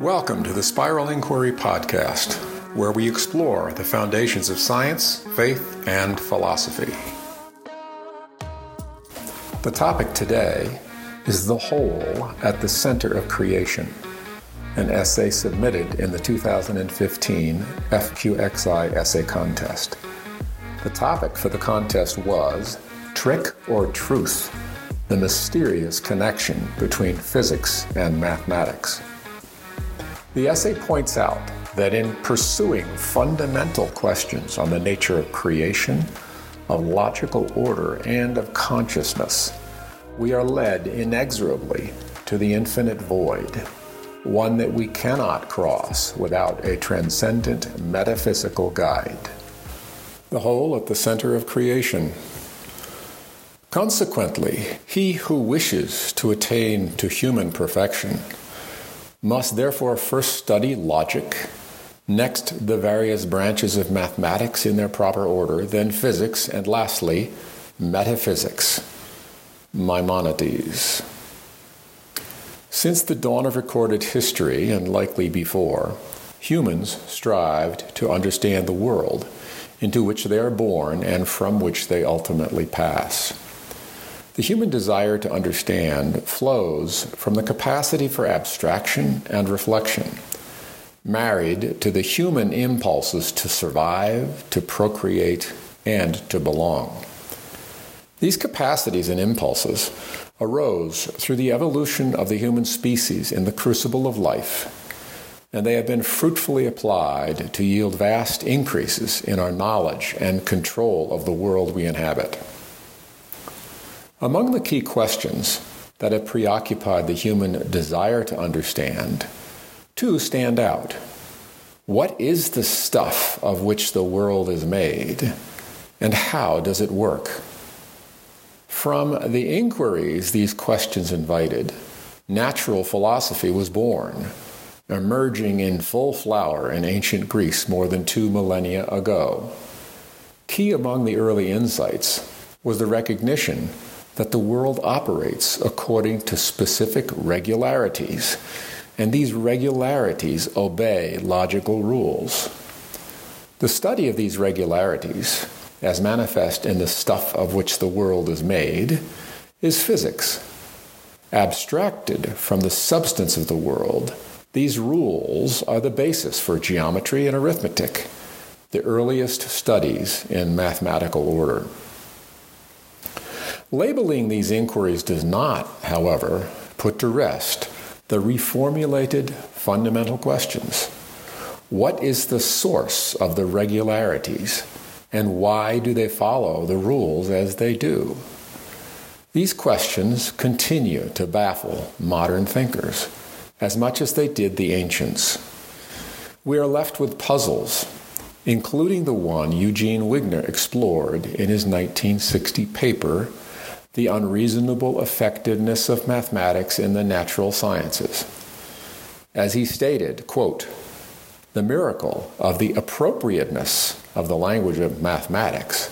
Welcome to the Spiral Inquiry Podcast, where we explore the foundations of science, faith, and philosophy. The topic today is The Hole at the Center of Creation, an essay submitted in the 2015 FQXI Essay Contest. The topic for the contest was Trick or Truth the mysterious connection between physics and mathematics. The essay points out that in pursuing fundamental questions on the nature of creation, of logical order, and of consciousness, we are led inexorably to the infinite void, one that we cannot cross without a transcendent metaphysical guide. The hole at the center of creation Consequently, he who wishes to attain to human perfection must therefore first study logic, next the various branches of mathematics in their proper order, then physics, and lastly, metaphysics. Maimonides. Since the dawn of recorded history, and likely before, humans strived to understand the world into which they are born and from which they ultimately pass. The human desire to understand flows from the capacity for abstraction and reflection, married to the human impulses to survive, to procreate, and to belong. These capacities and impulses arose through the evolution of the human species in the crucible of life, and they have been fruitfully applied to yield vast increases in our knowledge and control of the world we inhabit. Among the key questions that have preoccupied the human desire to understand, two stand out. What is the stuff of which the world is made, and how does it work? From the inquiries these questions invited, natural philosophy was born, emerging in full flower in ancient Greece more than two millennia ago. Key among the early insights was the recognition that the world operates according to specific regularities, and these regularities obey logical rules. The study of these regularities, as manifest in the stuff of which the world is made, is physics. Abstracted from the substance of the world, these rules are the basis for geometry and arithmetic, the earliest studies in mathematical order. Labeling these inquiries does not, however, put to rest the reformulated fundamental questions. What is the source of the regularities, and why do they follow the rules as they do? These questions continue to baffle modern thinkers as much as they did the ancients. We are left with puzzles, including the one Eugene Wigner explored in his 1960 paper the unreasonable effectiveness of mathematics in the natural sciences. As he stated, quote, the miracle of the appropriateness of the language of mathematics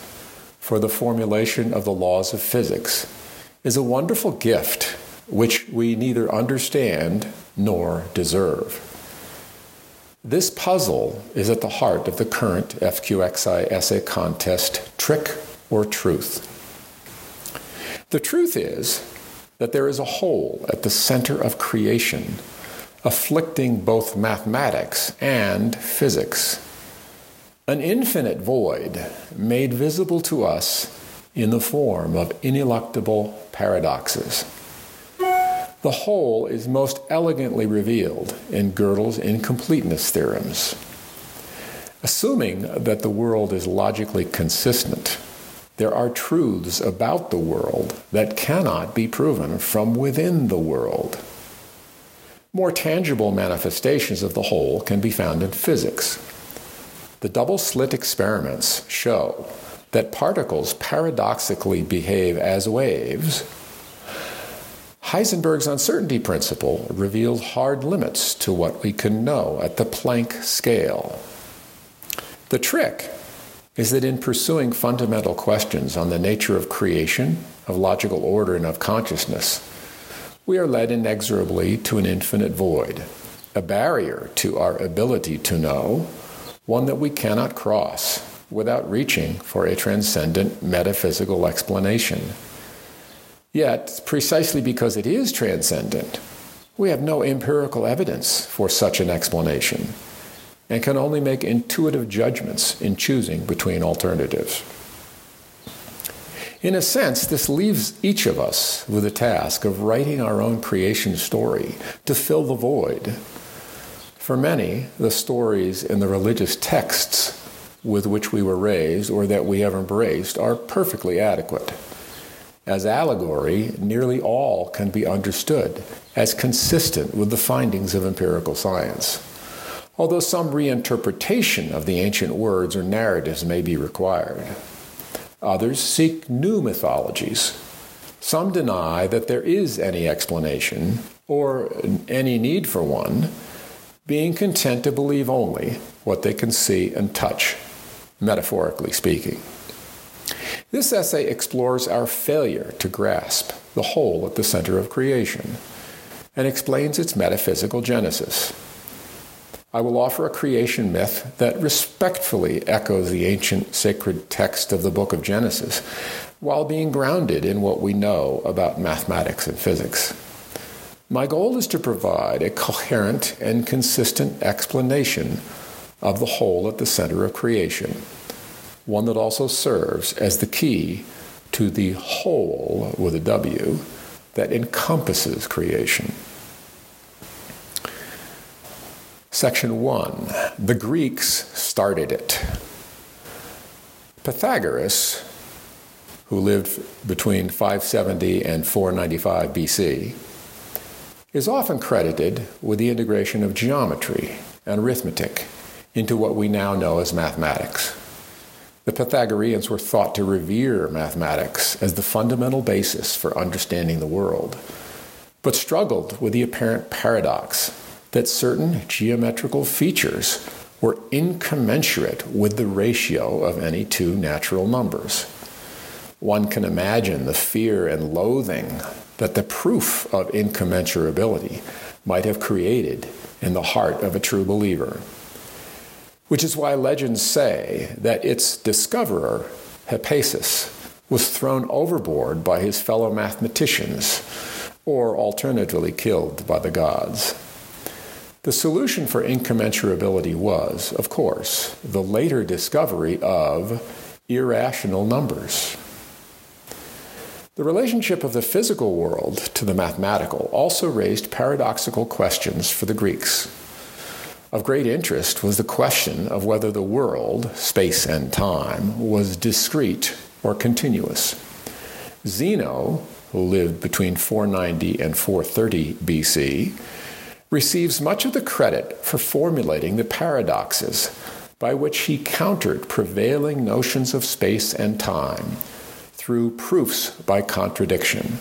for the formulation of the laws of physics is a wonderful gift which we neither understand nor deserve. This puzzle is at the heart of the current FQXI essay contest Trick or Truth. The truth is that there is a hole at the center of creation, afflicting both mathematics and physics. An infinite void made visible to us in the form of ineluctable paradoxes. The hole is most elegantly revealed in Gödel's incompleteness theorems. Assuming that the world is logically consistent, there are truths about the world that cannot be proven from within the world. More tangible manifestations of the hole can be found in physics. The double slit experiments show that particles paradoxically behave as waves. Heisenberg's uncertainty principle reveals hard limits to what we can know at the Planck scale. The trick is that in pursuing fundamental questions on the nature of creation, of logical order, and of consciousness, we are led inexorably to an infinite void, a barrier to our ability to know, one that we cannot cross without reaching for a transcendent metaphysical explanation. Yet, precisely because it is transcendent, we have no empirical evidence for such an explanation and can only make intuitive judgments in choosing between alternatives. In a sense, this leaves each of us with the task of writing our own creation story to fill the void. For many, the stories in the religious texts with which we were raised or that we have embraced are perfectly adequate. As allegory, nearly all can be understood as consistent with the findings of empirical science. Although some reinterpretation of the ancient words or narratives may be required. Others seek new mythologies. Some deny that there is any explanation or any need for one, being content to believe only what they can see and touch, metaphorically speaking. This essay explores our failure to grasp the hole at the center of creation and explains its metaphysical genesis. I will offer a creation myth that respectfully echoes the ancient sacred text of the book of Genesis, while being grounded in what we know about mathematics and physics. My goal is to provide a coherent and consistent explanation of the hole at the center of creation, one that also serves as the key to the whole with a W that encompasses creation. Section 1 The Greeks started it. Pythagoras, who lived between 570 and 495 BC, is often credited with the integration of geometry and arithmetic into what we now know as mathematics. The Pythagoreans were thought to revere mathematics as the fundamental basis for understanding the world, but struggled with the apparent paradox that certain geometrical features were incommensurate with the ratio of any two natural numbers. One can imagine the fear and loathing that the proof of incommensurability might have created in the heart of a true believer. Which is why legends say that its discoverer, Hippasus, was thrown overboard by his fellow mathematicians, or alternatively killed by the gods. The solution for incommensurability was, of course, the later discovery of irrational numbers. The relationship of the physical world to the mathematical also raised paradoxical questions for the Greeks. Of great interest was the question of whether the world, space and time, was discrete or continuous. Zeno, who lived between 490 and 430 BC, receives much of the credit for formulating the paradoxes by which he countered prevailing notions of space and time through proofs by contradiction,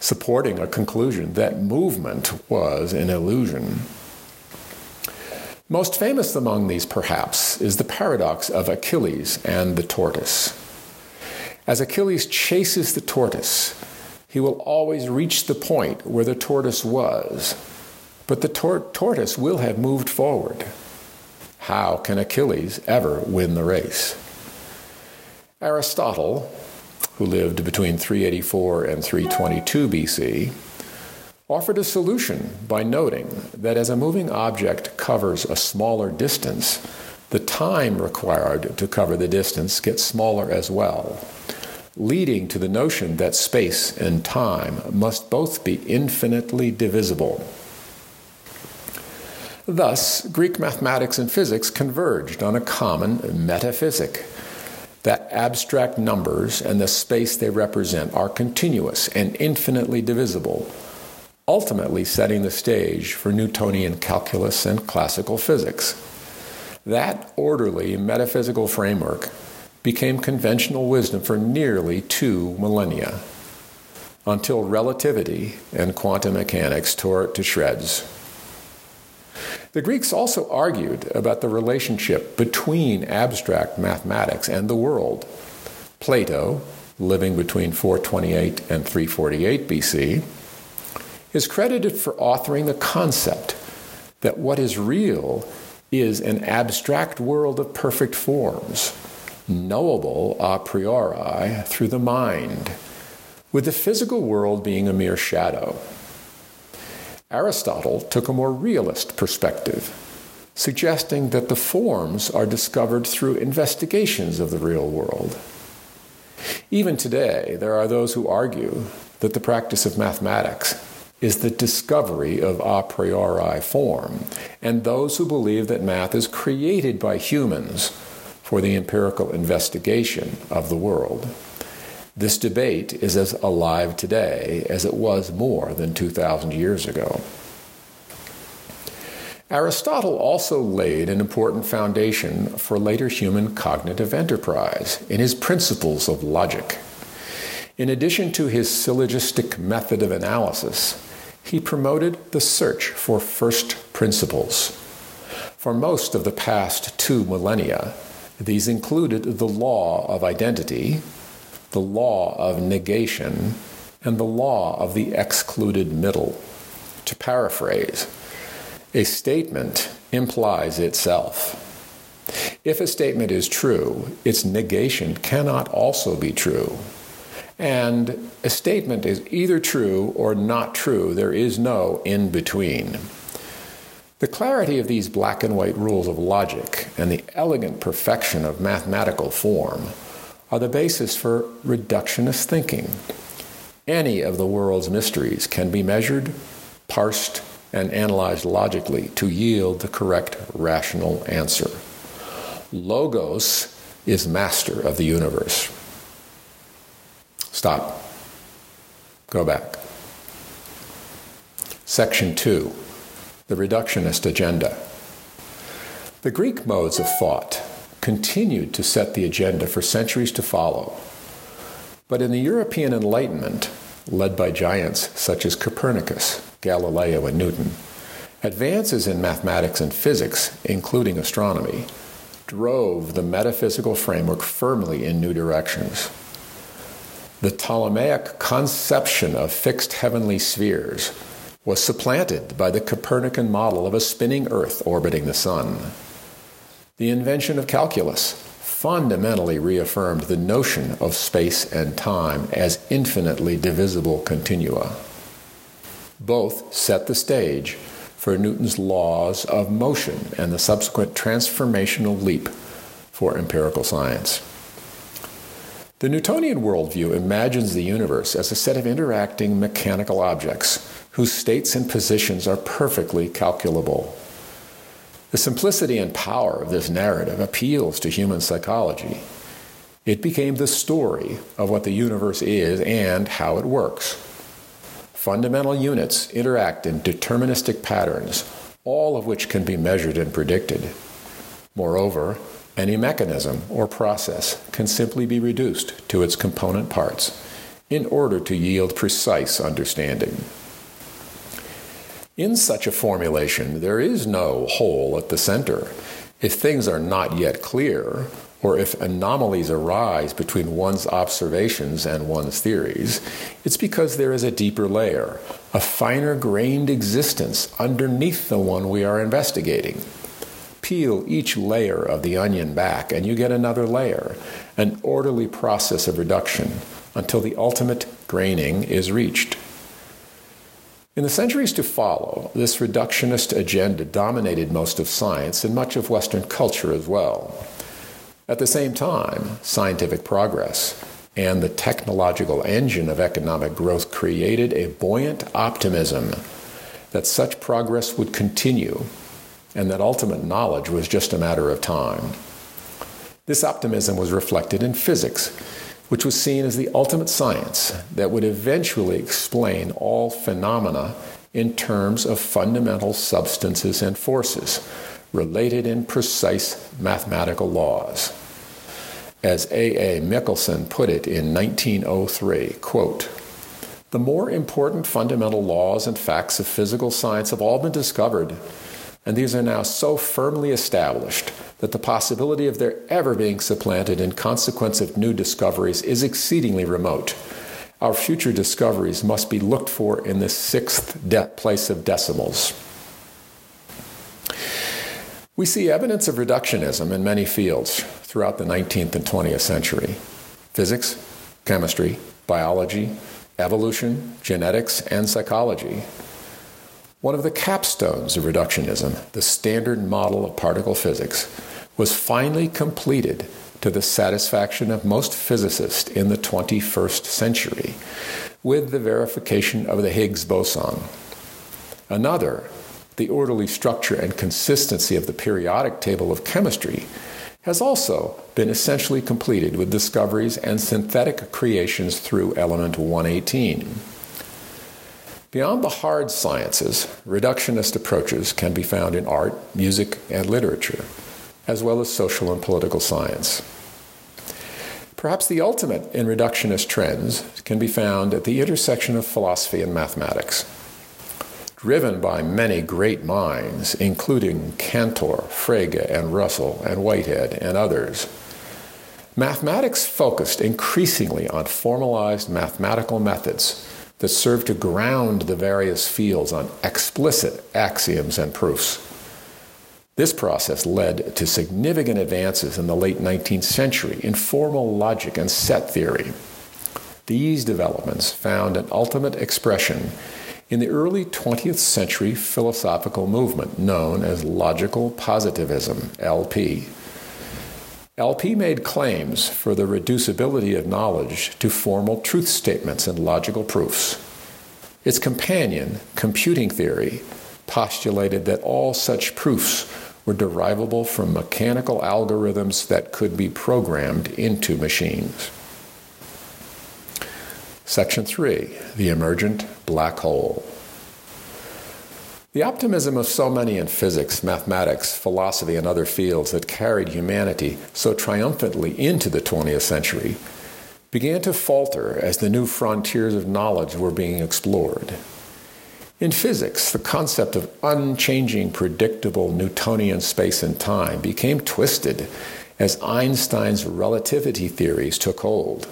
supporting a conclusion that movement was an illusion. Most famous among these, perhaps, is the paradox of Achilles and the tortoise. As Achilles chases the tortoise, he will always reach the point where the tortoise was but the tor- tortoise will have moved forward. How can Achilles ever win the race? Aristotle, who lived between 384 and 322 BC, offered a solution by noting that as a moving object covers a smaller distance, the time required to cover the distance gets smaller as well, leading to the notion that space and time must both be infinitely divisible. Thus, Greek mathematics and physics converged on a common metaphysic that abstract numbers and the space they represent are continuous and infinitely divisible, ultimately setting the stage for Newtonian calculus and classical physics. That orderly metaphysical framework became conventional wisdom for nearly two millennia, until relativity and quantum mechanics tore it to shreds. The Greeks also argued about the relationship between abstract mathematics and the world. Plato, living between 428 and 348 BC, is credited for authoring the concept that what is real is an abstract world of perfect forms, knowable a priori through the mind, with the physical world being a mere shadow. Aristotle took a more realist perspective, suggesting that the forms are discovered through investigations of the real world. Even today, there are those who argue that the practice of mathematics is the discovery of a priori form, and those who believe that math is created by humans for the empirical investigation of the world. This debate is as alive today as it was more than 2,000 years ago. Aristotle also laid an important foundation for later human cognitive enterprise in his Principles of Logic. In addition to his syllogistic method of analysis, he promoted the search for first principles. For most of the past two millennia, these included the law of identity, the law of negation, and the law of the excluded middle. To paraphrase, a statement implies itself. If a statement is true, its negation cannot also be true. And a statement is either true or not true. There is no in between. The clarity of these black and white rules of logic and the elegant perfection of mathematical form are the basis for reductionist thinking. Any of the world's mysteries can be measured, parsed, and analyzed logically to yield the correct rational answer. Logos is master of the universe. Stop. Go back. Section 2 The Reductionist Agenda. The Greek modes of thought continued to set the agenda for centuries to follow. But in the European Enlightenment, led by giants such as Copernicus, Galileo, and Newton, advances in mathematics and physics, including astronomy, drove the metaphysical framework firmly in new directions. The Ptolemaic conception of fixed heavenly spheres was supplanted by the Copernican model of a spinning Earth orbiting the Sun. The invention of calculus fundamentally reaffirmed the notion of space and time as infinitely divisible continua. Both set the stage for Newton's laws of motion and the subsequent transformational leap for empirical science. The Newtonian worldview imagines the universe as a set of interacting mechanical objects whose states and positions are perfectly calculable. The simplicity and power of this narrative appeals to human psychology. It became the story of what the universe is and how it works. Fundamental units interact in deterministic patterns, all of which can be measured and predicted. Moreover, any mechanism or process can simply be reduced to its component parts in order to yield precise understanding. In such a formulation, there is no hole at the center. If things are not yet clear, or if anomalies arise between one's observations and one's theories, it's because there is a deeper layer, a finer grained existence underneath the one we are investigating peel each layer of the onion back and you get another layer, an orderly process of reduction until the ultimate graining is reached. In the centuries to follow, this reductionist agenda dominated most of science and much of Western culture as well. At the same time, scientific progress and the technological engine of economic growth created a buoyant optimism that such progress would continue and that ultimate knowledge was just a matter of time. This optimism was reflected in physics, which was seen as the ultimate science that would eventually explain all phenomena in terms of fundamental substances and forces, related in precise mathematical laws. As A. A. Michelson put it in 1903, quote, the more important fundamental laws and facts of physical science have all been discovered and these are now so firmly established that the possibility of their ever being supplanted in consequence of new discoveries is exceedingly remote. Our future discoveries must be looked for in the sixth de- place of decimals. We see evidence of reductionism in many fields throughout the 19th and 20th century physics, chemistry, biology, evolution, genetics, and psychology. One of the capstones of reductionism, the Standard Model of Particle Physics, was finally completed to the satisfaction of most physicists in the 21st century with the verification of the Higgs boson. Another, the orderly structure and consistency of the periodic table of chemistry, has also been essentially completed with discoveries and synthetic creations through element 118. Beyond the hard sciences, reductionist approaches can be found in art, music, and literature, as well as social and political science. Perhaps the ultimate in reductionist trends can be found at the intersection of philosophy and mathematics. Driven by many great minds, including Cantor, Frege, and Russell, and Whitehead, and others, mathematics focused increasingly on formalized mathematical methods that serve to ground the various fields on explicit axioms and proofs. This process led to significant advances in the late 19th century in formal logic and set theory. These developments found an ultimate expression in the early 20th century philosophical movement known as logical positivism, LP. LP made claims for the reducibility of knowledge to formal truth statements and logical proofs. Its companion, computing theory, postulated that all such proofs were derivable from mechanical algorithms that could be programmed into machines. Section 3 The Emergent Black Hole. The optimism of so many in physics, mathematics, philosophy, and other fields that carried humanity so triumphantly into the 20th century began to falter as the new frontiers of knowledge were being explored. In physics, the concept of unchanging, predictable Newtonian space and time became twisted as Einstein's relativity theories took hold.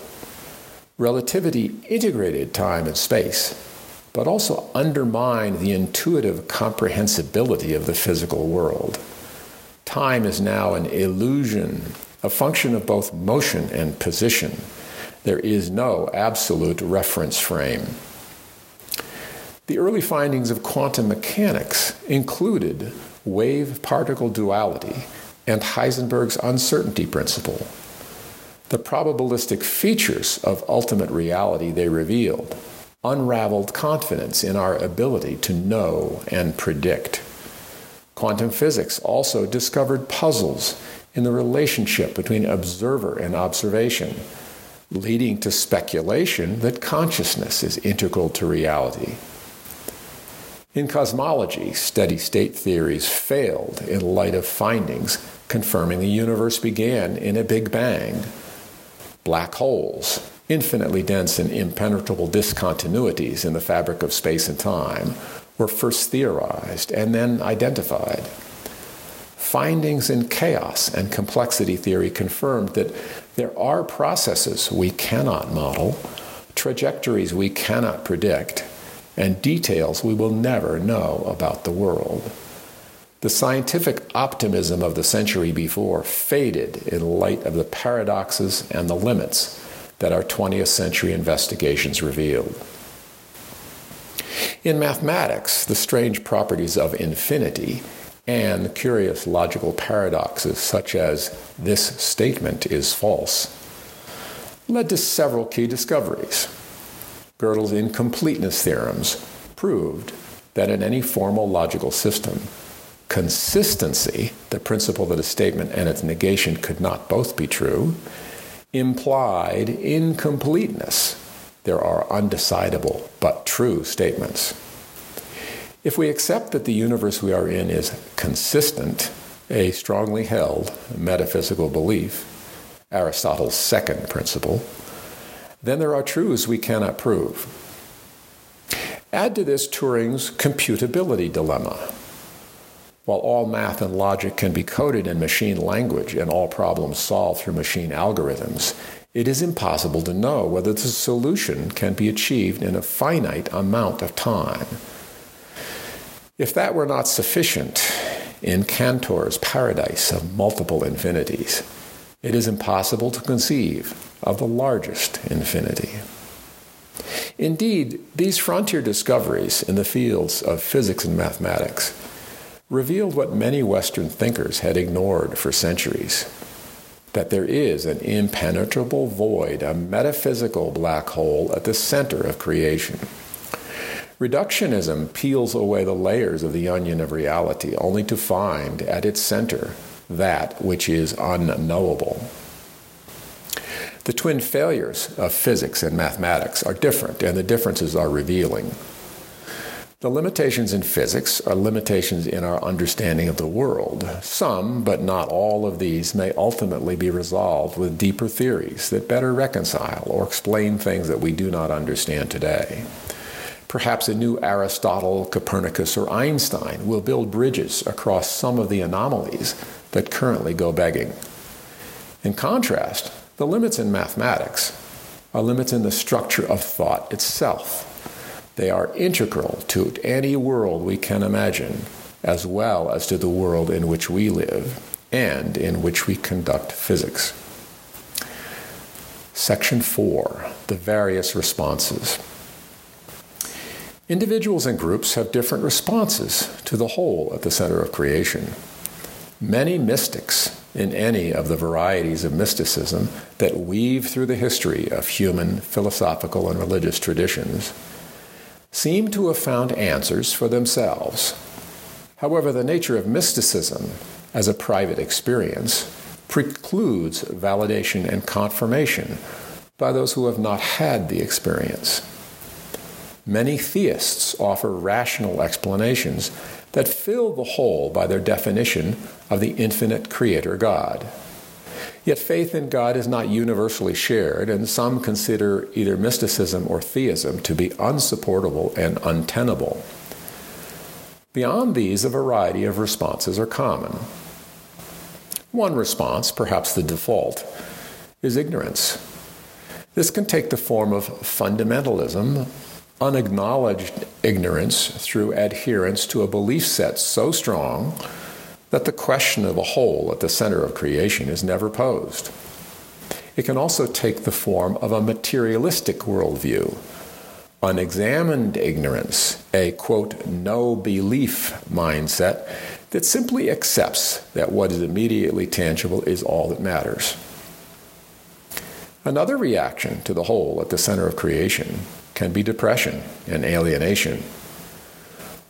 Relativity integrated time and space, but also undermined the intuitive comprehensibility of the physical world. Time is now an illusion, a function of both motion and position. There is no absolute reference frame. The early findings of quantum mechanics included wave particle duality and Heisenberg's uncertainty principle. The probabilistic features of ultimate reality they revealed unraveled confidence in our ability to know and predict. Quantum physics also discovered puzzles in the relationship between observer and observation, leading to speculation that consciousness is integral to reality. In cosmology, steady state theories failed in light of findings confirming the universe began in a Big Bang. Black holes, infinitely dense and impenetrable discontinuities in the fabric of space and time, were first theorized and then identified. Findings in chaos and complexity theory confirmed that there are processes we cannot model, trajectories we cannot predict, and details we will never know about the world. The scientific optimism of the century before faded in light of the paradoxes and the limits that our 20th century investigations revealed. In mathematics, the strange properties of infinity and curious logical paradoxes, such as this statement is false, led to several key discoveries. Gödel's incompleteness theorems proved that in any formal logical system, consistency, the principle that a statement and its negation could not both be true, implied incompleteness. There are undecidable but true statements. If we accept that the universe we are in is consistent, a strongly held metaphysical belief, Aristotle's second principle, then there are truths we cannot prove. Add to this Turing's computability dilemma. While all math and logic can be coded in machine language and all problems solved through machine algorithms, it is impossible to know whether the solution can be achieved in a finite amount of time. If that were not sufficient, in Cantor's paradise of multiple infinities, it is impossible to conceive of the largest infinity. Indeed, these frontier discoveries in the fields of physics and mathematics revealed what many Western thinkers had ignored for centuries that there is an impenetrable void, a metaphysical black hole at the center of creation. Reductionism peels away the layers of the onion of reality only to find at its center that which is unknowable. The twin failures of physics and mathematics are different, and the differences are revealing. The limitations in physics are limitations in our understanding of the world. Some, but not all of these, may ultimately be resolved with deeper theories that better reconcile or explain things that we do not understand today. Perhaps a new Aristotle, Copernicus, or Einstein will build bridges across some of the anomalies that currently go begging. In contrast, the limits in mathematics are limits in the structure of thought itself. They are integral to any world we can imagine, as well as to the world in which we live and in which we conduct physics. Section 4 The Various Responses. Individuals and groups have different responses to the hole at the center of creation. Many mystics in any of the varieties of mysticism that weave through the history of human philosophical and religious traditions seem to have found answers for themselves. However, the nature of mysticism as a private experience precludes validation and confirmation by those who have not had the experience. Many theists offer rational explanations that fill the hole by their definition of the infinite Creator God. Yet faith in God is not universally shared, and some consider either mysticism or theism to be unsupportable and untenable. Beyond these, a variety of responses are common. One response, perhaps the default, is ignorance. This can take the form of fundamentalism, unacknowledged ignorance through adherence to a belief set so strong that the question of a hole at the center of creation is never posed. It can also take the form of a materialistic worldview, unexamined ignorance, a quote, no belief mindset that simply accepts that what is immediately tangible is all that matters. Another reaction to the hole at the center of creation can be depression and alienation.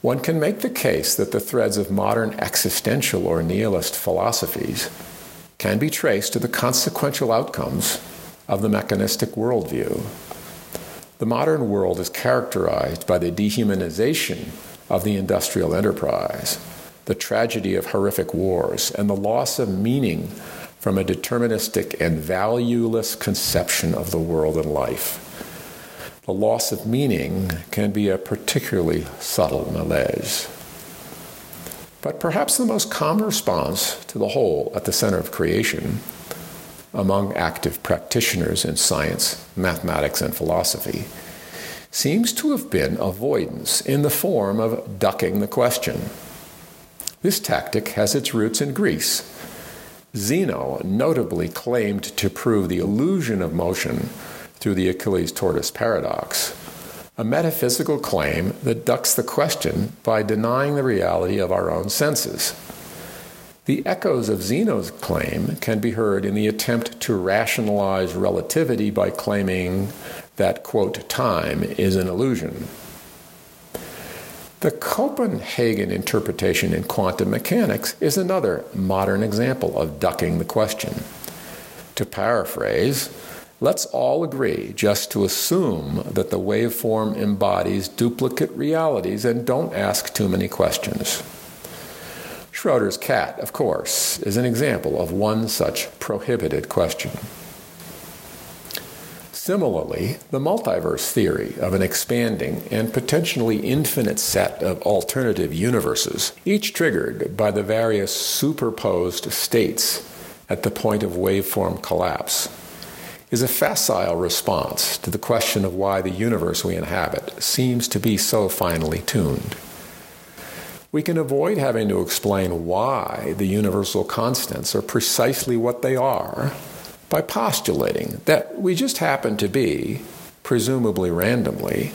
One can make the case that the threads of modern existential or nihilist philosophies can be traced to the consequential outcomes of the mechanistic worldview. The modern world is characterized by the dehumanization of the industrial enterprise, the tragedy of horrific wars, and the loss of meaning from a deterministic and valueless conception of the world and life the loss of meaning can be a particularly subtle malaise. But perhaps the most common response to the hole at the center of creation among active practitioners in science, mathematics, and philosophy seems to have been avoidance in the form of ducking the question. This tactic has its roots in Greece. Zeno notably claimed to prove the illusion of motion through the Achilles tortoise paradox, a metaphysical claim that ducks the question by denying the reality of our own senses. The echoes of Zeno's claim can be heard in the attempt to rationalize relativity by claiming that, quote, time is an illusion. The Copenhagen interpretation in quantum mechanics is another modern example of ducking the question. To paraphrase, Let's all agree just to assume that the waveform embodies duplicate realities and don't ask too many questions. Schrodinger's cat, of course, is an example of one such prohibited question. Similarly, the multiverse theory of an expanding and potentially infinite set of alternative universes, each triggered by the various superposed states at the point of waveform collapse, is a facile response to the question of why the universe we inhabit seems to be so finely tuned. We can avoid having to explain why the universal constants are precisely what they are by postulating that we just happen to be, presumably randomly,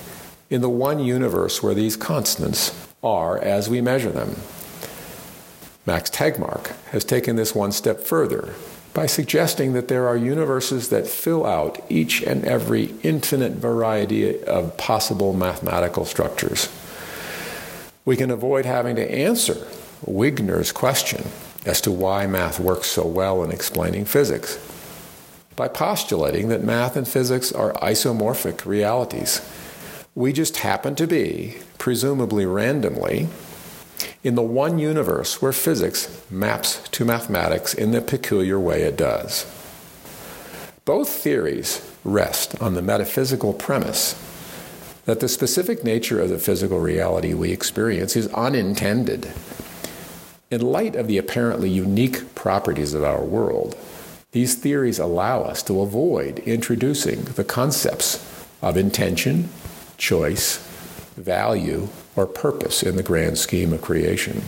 in the one universe where these constants are as we measure them. Max Tegmark has taken this one step further by suggesting that there are universes that fill out each and every infinite variety of possible mathematical structures. We can avoid having to answer Wigner's question as to why math works so well in explaining physics by postulating that math and physics are isomorphic realities. We just happen to be, presumably randomly, in the one universe where physics maps to mathematics in the peculiar way it does. Both theories rest on the metaphysical premise that the specific nature of the physical reality we experience is unintended. In light of the apparently unique properties of our world, these theories allow us to avoid introducing the concepts of intention, choice, value, or purpose in the grand scheme of creation.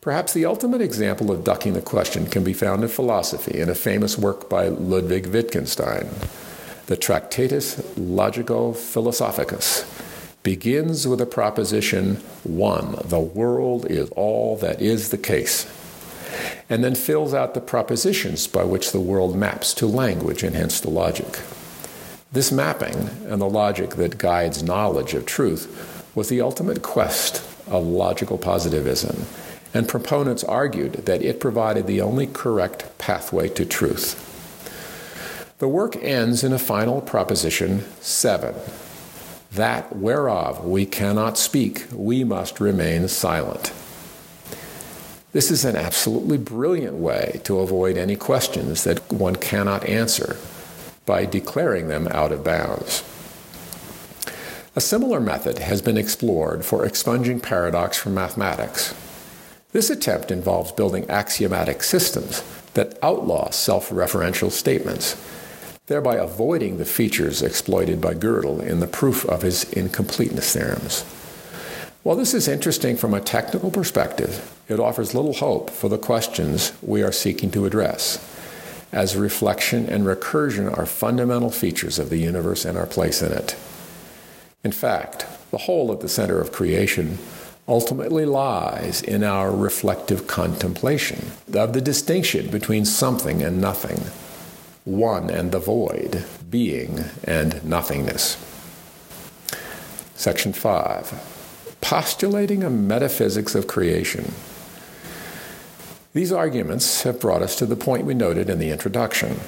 Perhaps the ultimate example of ducking the question can be found in philosophy in a famous work by Ludwig Wittgenstein. The Tractatus Logico Philosophicus begins with a proposition one, the world is all that is the case, and then fills out the propositions by which the world maps to language and hence to logic. This mapping and the logic that guides knowledge of truth was the ultimate quest of logical positivism, and proponents argued that it provided the only correct pathway to truth. The work ends in a final proposition 7 that whereof we cannot speak, we must remain silent. This is an absolutely brilliant way to avoid any questions that one cannot answer by declaring them out of bounds. A similar method has been explored for expunging paradox from mathematics. This attempt involves building axiomatic systems that outlaw self referential statements, thereby avoiding the features exploited by Gödel in the proof of his incompleteness theorems. While this is interesting from a technical perspective, it offers little hope for the questions we are seeking to address, as reflection and recursion are fundamental features of the universe and our place in it. In fact, the whole at the center of creation ultimately lies in our reflective contemplation of the distinction between something and nothing, one and the void, being and nothingness. Section 5 Postulating a metaphysics of creation. These arguments have brought us to the point we noted in the introduction.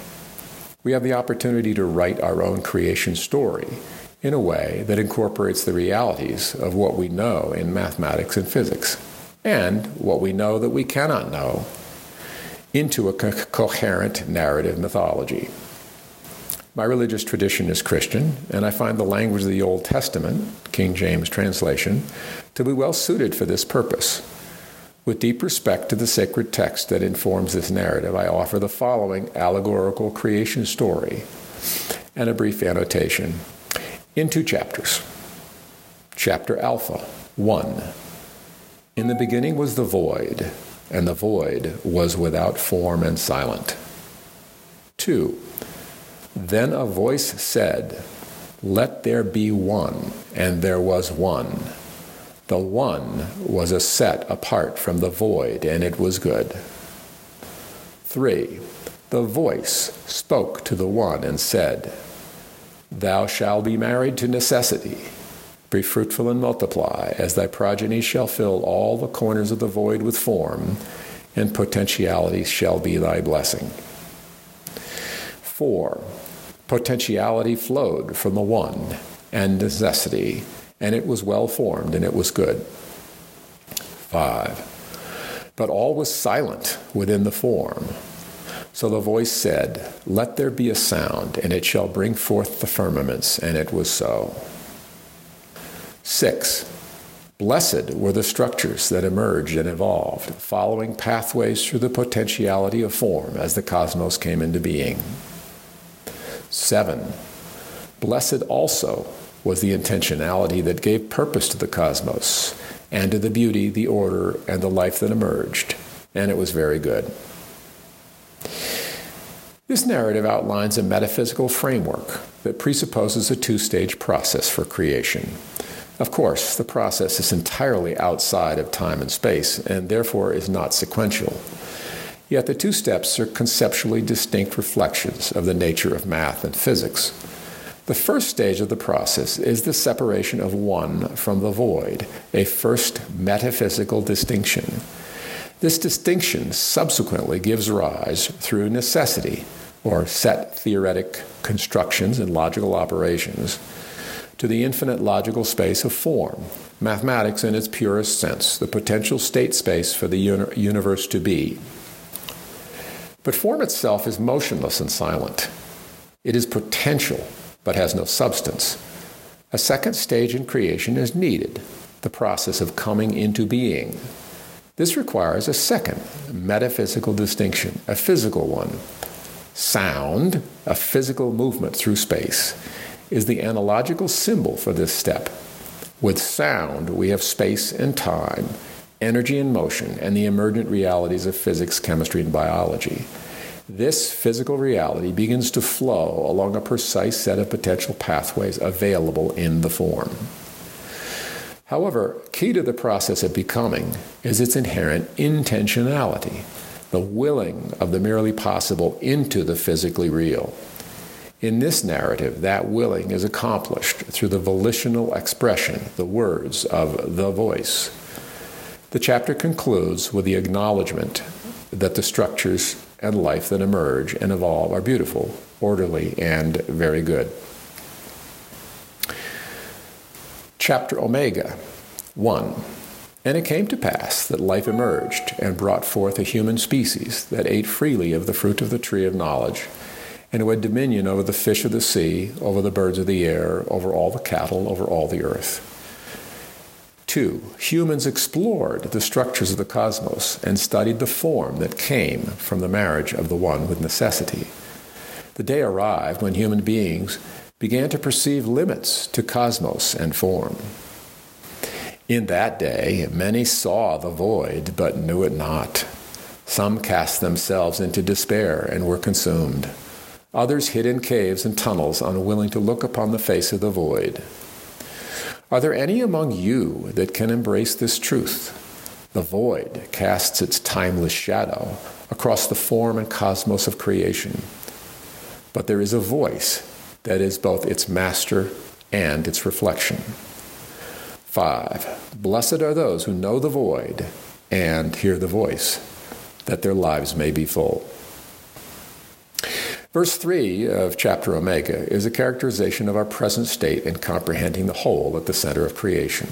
We have the opportunity to write our own creation story in a way that incorporates the realities of what we know in mathematics and physics and what we know that we cannot know into a co- coherent narrative mythology. My religious tradition is Christian, and I find the language of the Old Testament, King James translation, to be well suited for this purpose. With deep respect to the sacred text that informs this narrative, I offer the following allegorical creation story and a brief annotation in two chapters. Chapter Alpha 1. In the beginning was the void, and the void was without form and silent. 2. Then a voice said, Let there be one, and there was one. The one was a set apart from the void, and it was good. 3. The voice spoke to the one and said, Thou shalt be married to necessity. Be fruitful and multiply, as thy progeny shall fill all the corners of the void with form, and potentiality shall be thy blessing. 4. Potentiality flowed from the one, and necessity, and it was well formed, and it was good. 5. But all was silent within the form so the voice said, Let there be a sound, and it shall bring forth the firmaments, and it was so. 6. Blessed were the structures that emerged and evolved, following pathways through the potentiality of form as the cosmos came into being. 7. Blessed also was the intentionality that gave purpose to the cosmos and to the beauty, the order, and the life that emerged. And it was very good. This narrative outlines a metaphysical framework that presupposes a two stage process for creation. Of course, the process is entirely outside of time and space and therefore is not sequential. Yet the two steps are conceptually distinct reflections of the nature of math and physics. The first stage of the process is the separation of one from the void, a first metaphysical distinction. This distinction subsequently gives rise, through necessity, or set theoretic constructions and logical operations, to the infinite logical space of form, mathematics in its purest sense, the potential state space for the uni- universe to be. But form itself is motionless and silent. It is potential, but has no substance. A second stage in creation is needed, the process of coming into being. This requires a second metaphysical distinction, a physical one. Sound, a physical movement through space, is the analogical symbol for this step. With sound, we have space and time, energy and motion, and the emergent realities of physics, chemistry, and biology. This physical reality begins to flow along a precise set of potential pathways available in the form. However, key to the process of becoming is its inherent intentionality, the willing of the merely possible into the physically real. In this narrative, that willing is accomplished through the volitional expression, the words of the voice. The chapter concludes with the acknowledgement that the structures and life that emerge and evolve are beautiful, orderly, and very good. Chapter Omega 1. And it came to pass that life emerged and brought forth a human species that ate freely of the fruit of the tree of knowledge and who had dominion over the fish of the sea, over the birds of the air, over all the cattle, over all the earth. Two, humans explored the structures of the cosmos and studied the form that came from the marriage of the one with necessity. The day arrived when human beings began to perceive limits to cosmos and form. In that day, many saw the void but knew it not. Some cast themselves into despair and were consumed. Others hid in caves and tunnels, unwilling to look upon the face of the void. Are there any among you that can embrace this truth? The void casts its timeless shadow across the form and cosmos of creation. But there is a voice that is both its master and its reflection. 5. Blessed are those who know the void and hear the voice, that their lives may be full. Verse 3 of chapter Omega is a characterization of our present state in comprehending the hole at the center of creation.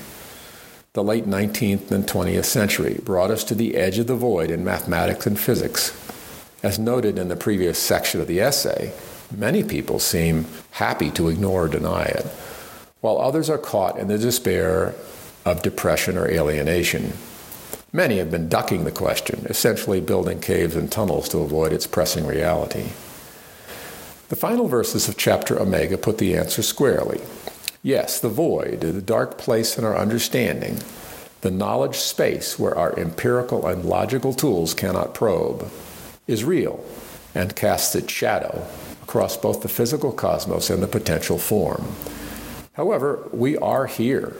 The late 19th and 20th century brought us to the edge of the void in mathematics and physics. As noted in the previous section of the essay, many people seem happy to ignore or deny it, while others are caught in the despair of depression or alienation. Many have been ducking the question, essentially building caves and tunnels to avoid its pressing reality. The final verses of chapter Omega put the answer squarely. Yes, the void, the dark place in our understanding, the knowledge space where our empirical and logical tools cannot probe, is real and casts its shadow across both the physical cosmos and the potential form. However, we are here.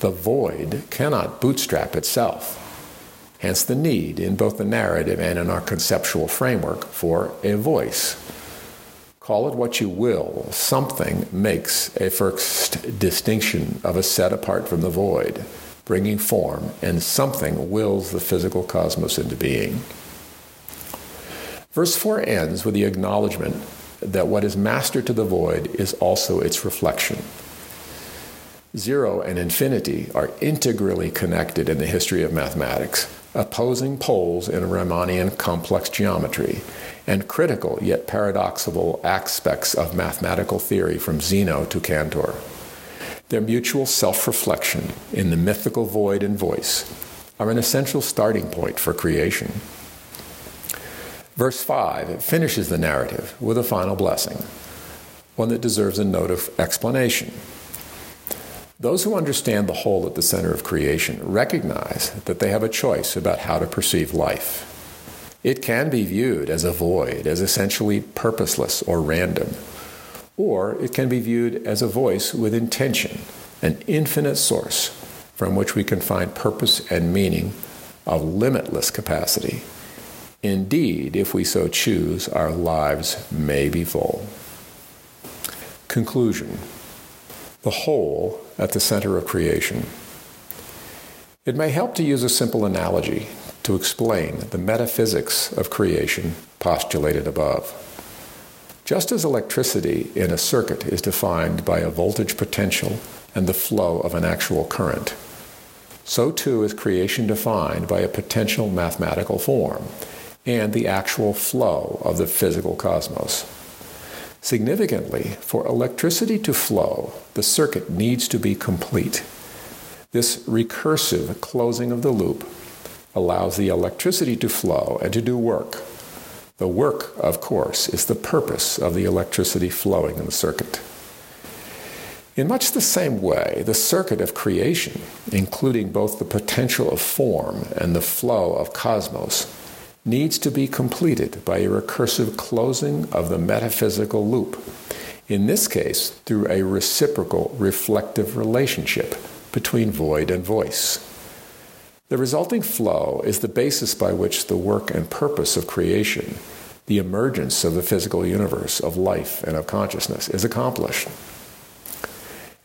The void cannot bootstrap itself. Hence the need, in both the narrative and in our conceptual framework, for a voice Call it what you will, something makes a first distinction of a set apart from the void, bringing form, and something wills the physical cosmos into being. Verse 4 ends with the acknowledgement that what is master to the void is also its reflection. Zero and infinity are integrally connected in the history of mathematics, opposing poles in Riemannian complex geometry, and critical yet paradoxical aspects of mathematical theory from Zeno to Cantor. Their mutual self reflection in the mythical void and voice are an essential starting point for creation. Verse 5 finishes the narrative with a final blessing, one that deserves a note of explanation. Those who understand the hole at the center of creation recognize that they have a choice about how to perceive life. It can be viewed as a void, as essentially purposeless or random, or it can be viewed as a voice with intention, an infinite source from which we can find purpose and meaning of limitless capacity. Indeed, if we so choose, our lives may be full. Conclusion The hole at the center of creation. It may help to use a simple analogy to explain the metaphysics of creation postulated above. Just as electricity in a circuit is defined by a voltage potential and the flow of an actual current, so too is creation defined by a potential mathematical form and the actual flow of the physical cosmos. Significantly, for electricity to flow, the circuit needs to be complete. This recursive closing of the loop allows the electricity to flow and to do work. The work, of course, is the purpose of the electricity flowing in the circuit. In much the same way, the circuit of creation, including both the potential of form and the flow of cosmos, needs to be completed by a recursive closing of the metaphysical loop, in this case, through a reciprocal reflective relationship between void and voice. The resulting flow is the basis by which the work and purpose of creation, the emergence of the physical universe, of life, and of consciousness, is accomplished.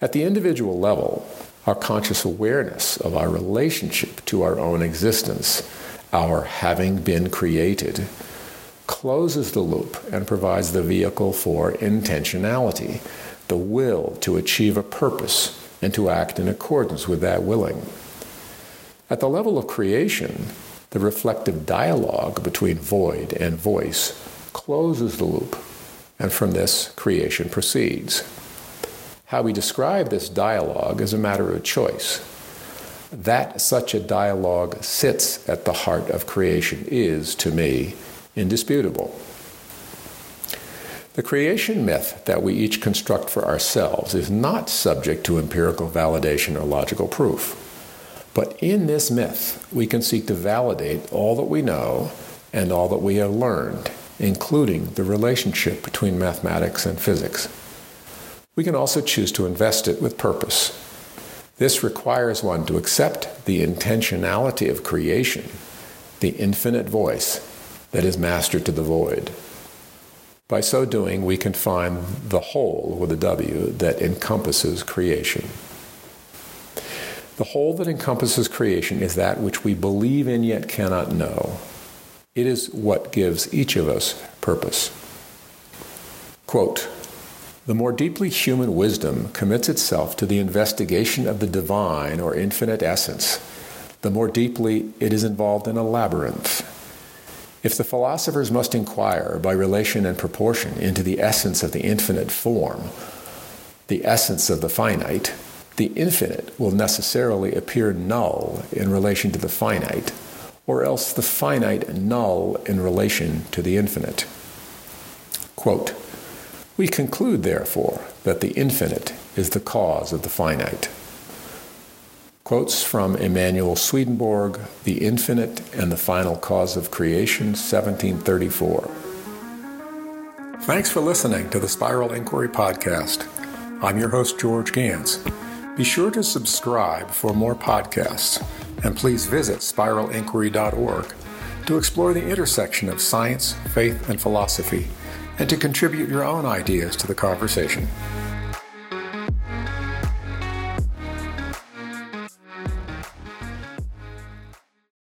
At the individual level, our conscious awareness of our relationship to our own existence, our having been created, closes the loop and provides the vehicle for intentionality, the will to achieve a purpose and to act in accordance with that willing. At the level of creation, the reflective dialogue between void and voice closes the loop, and from this, creation proceeds. How we describe this dialogue is a matter of choice. That such a dialogue sits at the heart of creation is, to me, indisputable. The creation myth that we each construct for ourselves is not subject to empirical validation or logical proof. But in this myth, we can seek to validate all that we know and all that we have learned, including the relationship between mathematics and physics. We can also choose to invest it with purpose. This requires one to accept the intentionality of creation, the infinite voice that is master to the void. By so doing, we can find the whole with a W that encompasses creation. The whole that encompasses creation is that which we believe in yet cannot know. It is what gives each of us purpose. Quote The more deeply human wisdom commits itself to the investigation of the divine or infinite essence, the more deeply it is involved in a labyrinth. If the philosophers must inquire by relation and proportion into the essence of the infinite form, the essence of the finite, the infinite will necessarily appear null in relation to the finite, or else the finite null in relation to the infinite. Quote, we conclude, therefore, that the infinite is the cause of the finite. Quotes from Emanuel Swedenborg, The Infinite and the Final Cause of Creation, 1734. Thanks for listening to the Spiral Inquiry Podcast. I'm your host, George Gans. Be sure to subscribe for more podcasts, and please visit spiralinquiry.org to explore the intersection of science, faith, and philosophy, and to contribute your own ideas to the conversation.